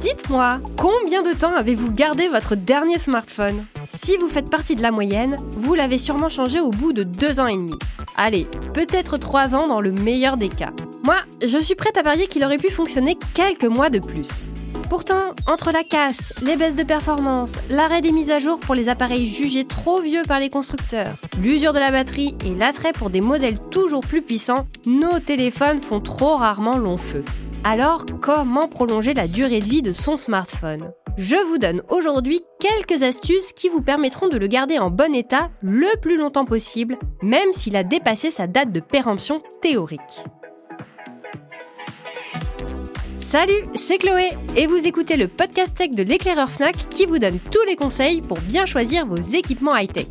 dites-moi, combien de temps avez-vous gardé votre dernier smartphone? Si vous faites partie de la moyenne, vous l'avez sûrement changé au bout de deux ans et demi. Allez, peut-être trois ans dans le meilleur des cas. Moi, je suis prête à parier qu'il aurait pu fonctionner quelques mois de plus. Pourtant, entre la casse, les baisses de performance, l'arrêt des mises à jour pour les appareils jugés trop vieux par les constructeurs, l'usure de la batterie et l'attrait pour des modèles toujours plus puissants, nos téléphones font trop rarement long feu. Alors, comment prolonger la durée de vie de son smartphone? Je vous donne aujourd'hui quelques astuces qui vous permettront de le garder en bon état le plus longtemps possible, même s'il a dépassé sa date de péremption théorique. Salut, c'est Chloé et vous écoutez le podcast tech de l'éclaireur Fnac qui vous donne tous les conseils pour bien choisir vos équipements high-tech.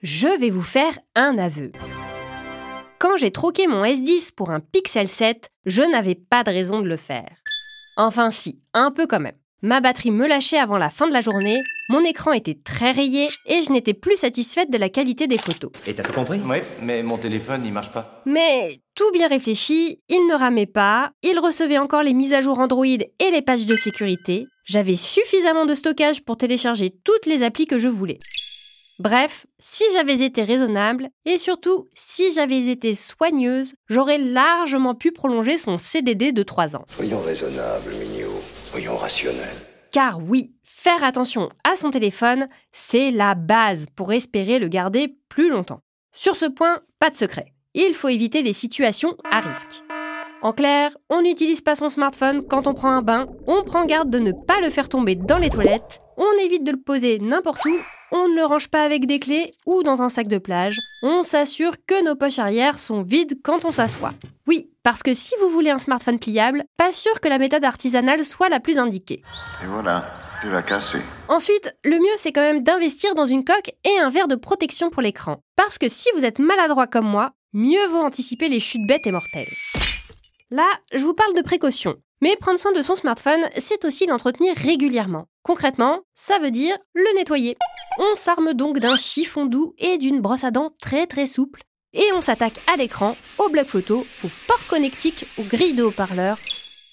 Je vais vous faire un aveu. Quand j'ai troqué mon S10 pour un Pixel 7, je n'avais pas de raison de le faire. Enfin si, un peu quand même. Ma batterie me lâchait avant la fin de la journée, mon écran était très rayé et je n'étais plus satisfaite de la qualité des photos. Et t'as tout compris? Oui, mais mon téléphone, il marche pas. Mais tout bien réfléchi, il ne ramait pas, il recevait encore les mises à jour Android et les pages de sécurité, j'avais suffisamment de stockage pour télécharger toutes les applis que je voulais. Bref, si j'avais été raisonnable et surtout si j'avais été soigneuse, j'aurais largement pu prolonger son CDD de 3 ans. Soyons raisonnables, Mignot. Soyons rationnels. Car oui, faire attention à son téléphone, c'est la base pour espérer le garder plus longtemps. Sur ce point, pas de secret. Il faut éviter les situations à risque. En clair, on n'utilise pas son smartphone quand on prend un bain, on prend garde de ne pas le faire tomber dans les toilettes, on évite de le poser n'importe où, on ne le range pas avec des clés ou dans un sac de plage, on s'assure que nos poches arrière sont vides quand on s'assoit. Oui, parce que si vous voulez un smartphone pliable, pas sûr que la méthode artisanale soit la plus indiquée. Et voilà, il va casser. Ensuite, le mieux c'est quand même d'investir dans une coque et un verre de protection pour l'écran. Parce que si vous êtes maladroit comme moi, mieux vaut anticiper les chutes bêtes et mortelles. Là, je vous parle de précaution. Mais prendre soin de son smartphone, c'est aussi l'entretenir régulièrement. Concrètement, ça veut dire le nettoyer. On s'arme donc d'un chiffon doux et d'une brosse à dents très très souple. Et on s'attaque à l'écran, au bloc photo, au port connectique, aux grilles de haut-parleurs.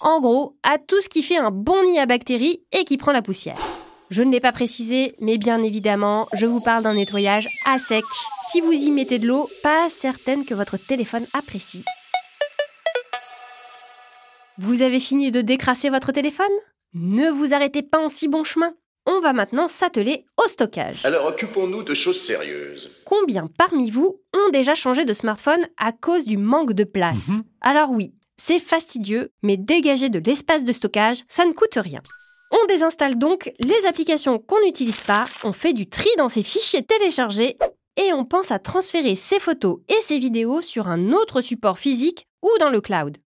En gros, à tout ce qui fait un bon nid à bactéries et qui prend la poussière. Je ne l'ai pas précisé, mais bien évidemment, je vous parle d'un nettoyage à sec. Si vous y mettez de l'eau, pas certaine que votre téléphone apprécie. Vous avez fini de décrasser votre téléphone? Ne vous arrêtez pas en si bon chemin. On va maintenant s'atteler au stockage. Alors occupons-nous de choses sérieuses. Combien parmi vous ont déjà changé de smartphone à cause du manque de place? Alors oui, c'est fastidieux, mais dégager de l'espace de stockage, ça ne coûte rien. On désinstalle donc les applications qu'on n'utilise pas, on fait du tri dans ses fichiers téléchargés et on pense à transférer ses photos et ses vidéos sur un autre support physique ou dans le cloud.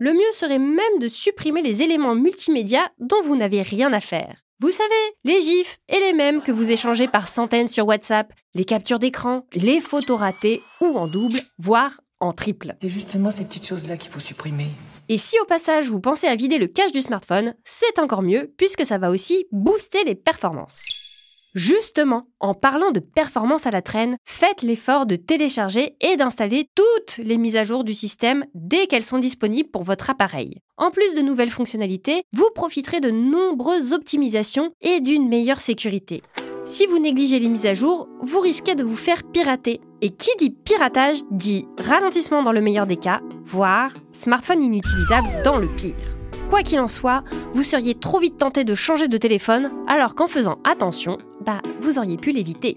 Le mieux serait même de supprimer les éléments multimédia dont vous n'avez rien à faire. Vous savez, les gifs et les mèmes que vous échangez par centaines sur WhatsApp, les captures d'écran, les photos ratées ou en double, voire en triple. C'est justement ces petites choses-là qu'il faut supprimer. Et si au passage vous pensez à vider le cache du smartphone, c'est encore mieux puisque ça va aussi booster les performances. Justement, en parlant de performance à la traîne, faites l'effort de télécharger et d'installer toutes les mises à jour du système dès qu'elles sont disponibles pour votre appareil. En plus de nouvelles fonctionnalités, vous profiterez de nombreuses optimisations et d'une meilleure sécurité. Si vous négligez les mises à jour, vous risquez de vous faire pirater. Et qui dit piratage dit ralentissement dans le meilleur des cas, voire smartphone inutilisable dans le pire. Quoi qu'il en soit, vous seriez trop vite tenté de changer de téléphone, alors qu'en faisant attention, bah, vous auriez pu l'éviter.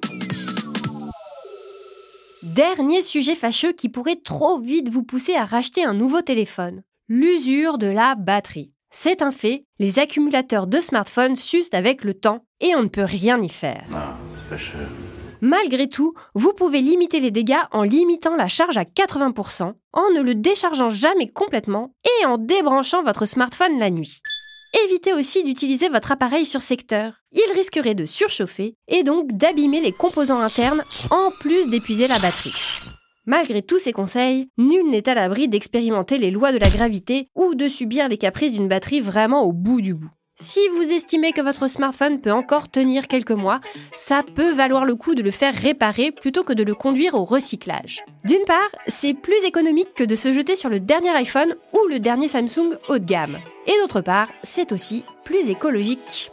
Dernier sujet fâcheux qui pourrait trop vite vous pousser à racheter un nouveau téléphone. L'usure de la batterie. C'est un fait, les accumulateurs de smartphones s'usent avec le temps et on ne peut rien y faire. Ah, fâcheux. Malgré tout, vous pouvez limiter les dégâts en limitant la charge à 80%, en ne le déchargeant jamais complètement et en débranchant votre smartphone la nuit. Évitez aussi d'utiliser votre appareil sur secteur. Il risquerait de surchauffer et donc d'abîmer les composants internes en plus d'épuiser la batterie. Malgré tous ces conseils, nul n'est à l'abri d'expérimenter les lois de la gravité ou de subir les caprices d'une batterie vraiment au bout du bout. Si vous estimez que votre smartphone peut encore tenir quelques mois, ça peut valoir le coup de le faire réparer plutôt que de le conduire au recyclage. D'une part, c'est plus économique que de se jeter sur le dernier iPhone ou le dernier Samsung haut de gamme. Et d'autre part, c'est aussi plus écologique.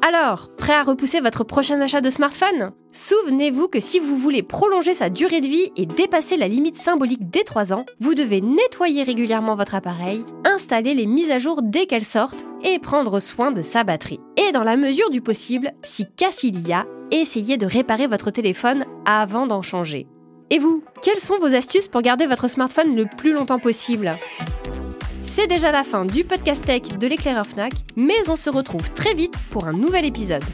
Alors, prêt à repousser votre prochain achat de smartphone? Souvenez-vous que si vous voulez prolonger sa durée de vie et dépasser la limite symbolique des 3 ans, vous devez nettoyer régulièrement votre appareil, installer les mises à jour dès qu'elles sortent et prendre soin de sa batterie. Et dans la mesure du possible, si casse il y a, essayez de réparer votre téléphone avant d'en changer. Et vous, quelles sont vos astuces pour garder votre smartphone le plus longtemps possible? C'est déjà la fin du podcast tech de l'éclaireur FNAC, mais on se retrouve très vite pour un nouvel épisode.